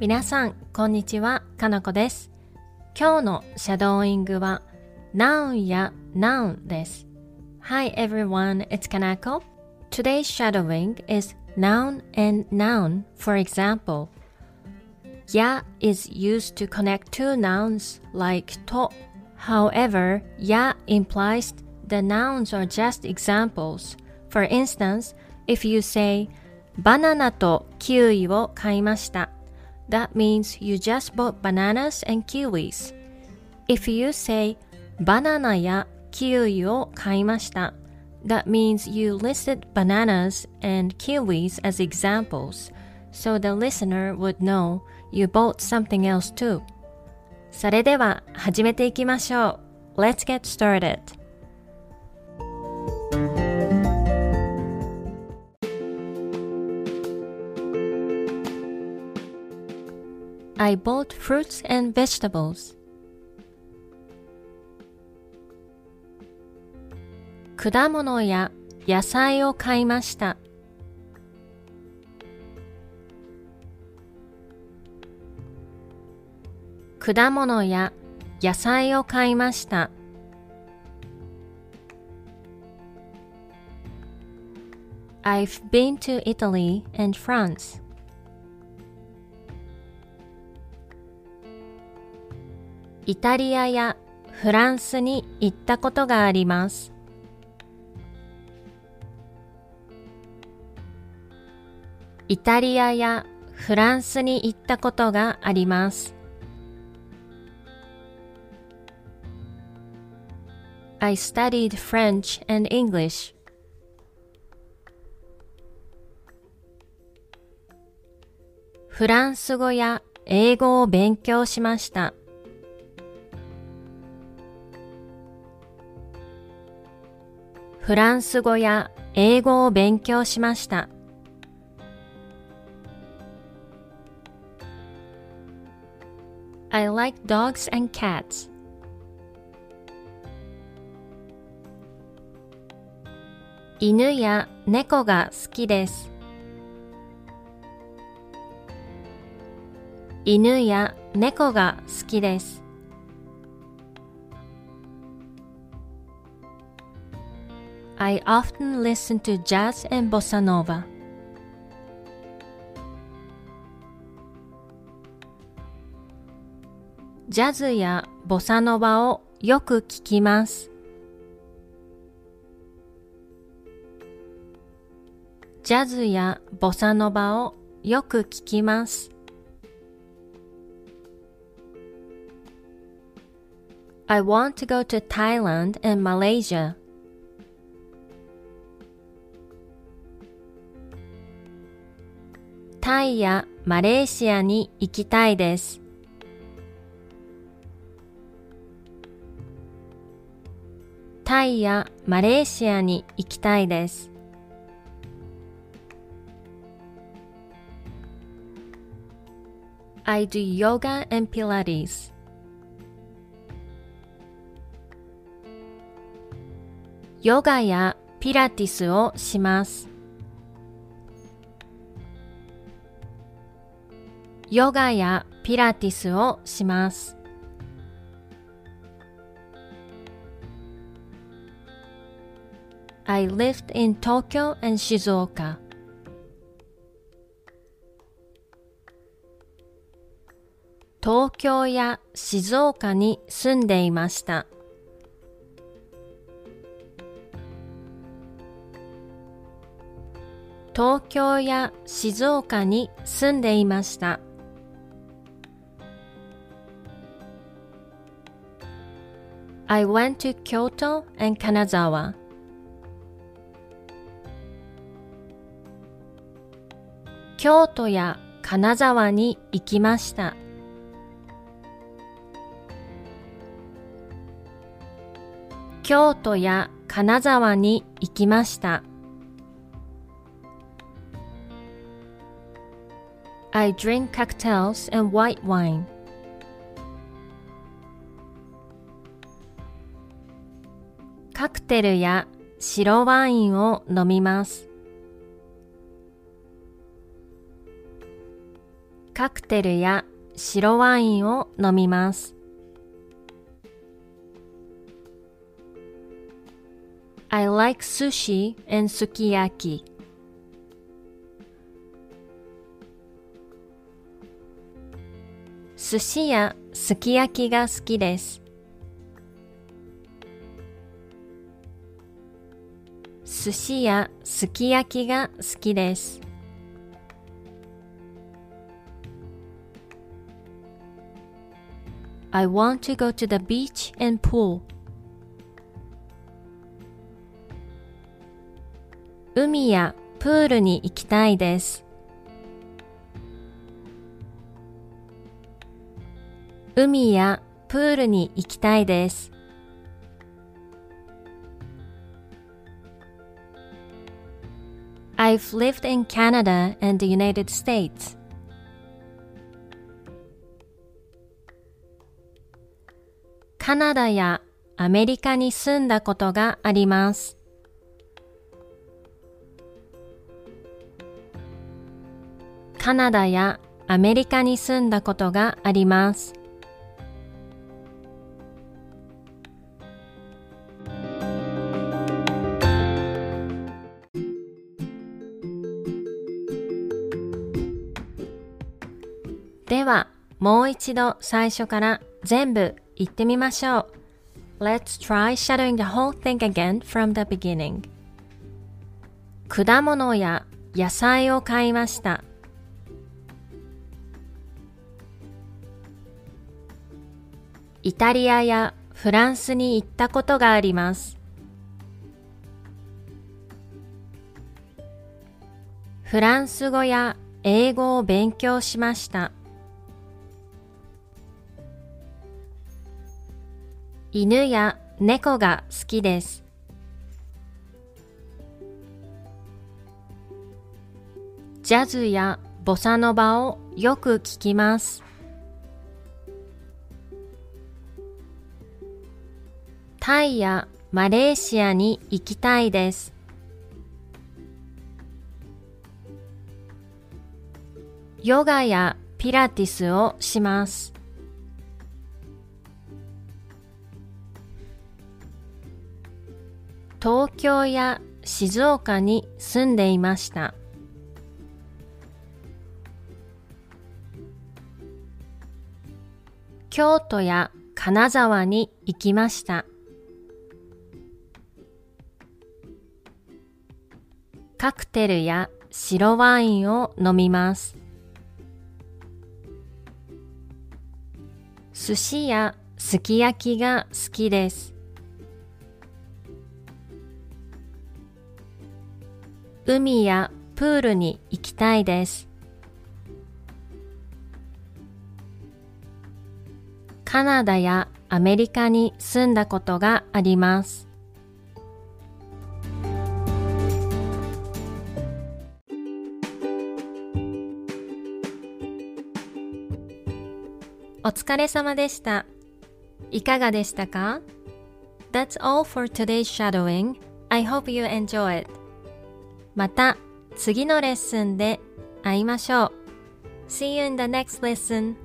皆さん、こんにちは、かなこです。今日のシャドーイングは noun や noun です。Hi everyone, it's Kanako. Today's shadowing is noun and noun. For example, ya is used to connect two nouns like to. However, ya implies the nouns are just examples. For instance, if you say バナナとキウイを買いました that means you just bought bananas and kiwis. If you say バナナやキウイを買いました that means you listed bananas and kiwis as examples, so the listener would know you bought something else too. それでは始めていきましょう。Let's get started. I bought fruits and vegetables. 果物や野菜を買いました。果物や野菜を買いました。I've been to Italy and France. イタリアやフランスに行ったことがあります。イタリアやフランスに行ったことがあります。I studied French and English. フランス語や英語を勉強しました。フランス語や英語を勉強しました。I like dogs and cats. 犬や猫が好きです。犬や猫が好きです。I often listen to jazz and bossa nova. ジャズやボサノバをよく聞きます。ジャズやボサノバをよく聞きます。I want to go to Thailand and Malaysia. タイやマレーシアに行きたいです。タイやマレーシアに行きたいです。I do yoga and Pilates. ヨガやピラティスをします。ヨガやピラティスをします。I lived in Tokyo and Shizuoka. 東京や静岡に住んでいました。東京や静岡に住んでいました。I went to Kyoto and Kanazawa. 京都や金沢に行きました。京都や金沢に行きました。I drink cocktails and white wine. カクテルや白ワインを飲みます。カクテルや白ワインを飲みます。I like sushi and sukiyaki. 寿司やすき焼きが好きです。寿司やすき焼きが好きです。I want to go to the beach and pool. 海やプールに行きたいです。海やプールに行きたいです。I've lived in Canada and the United States. カナダやアメリカに住んだことがあります。カナダやアメリカに住んだことがあります。では、もう一度最初から全部言ってみましょう。Let's try shadowing the whole thing again from the beginning. 果物や野菜を買いました。イタリアやフランスに行ったことがあります。フランス語や英語を勉強しました。犬や猫が好きです。ジャズやボサノバをよく聞きます。タイやマレーシアに行きたいです。ヨガやピラティスをします。東京や静岡に住んでいました。京都や金沢に行きました。カクテルや白ワインを飲みます。寿司やすき焼きが好きです。海やプールに行きたいです。カナダやアメリカに住んだことがあります。お疲れ様でした。いかがでしたか ?That's all for today's shadowing. I hope you enjoy it. また次のレッスンで会いましょう。See you in the next lesson.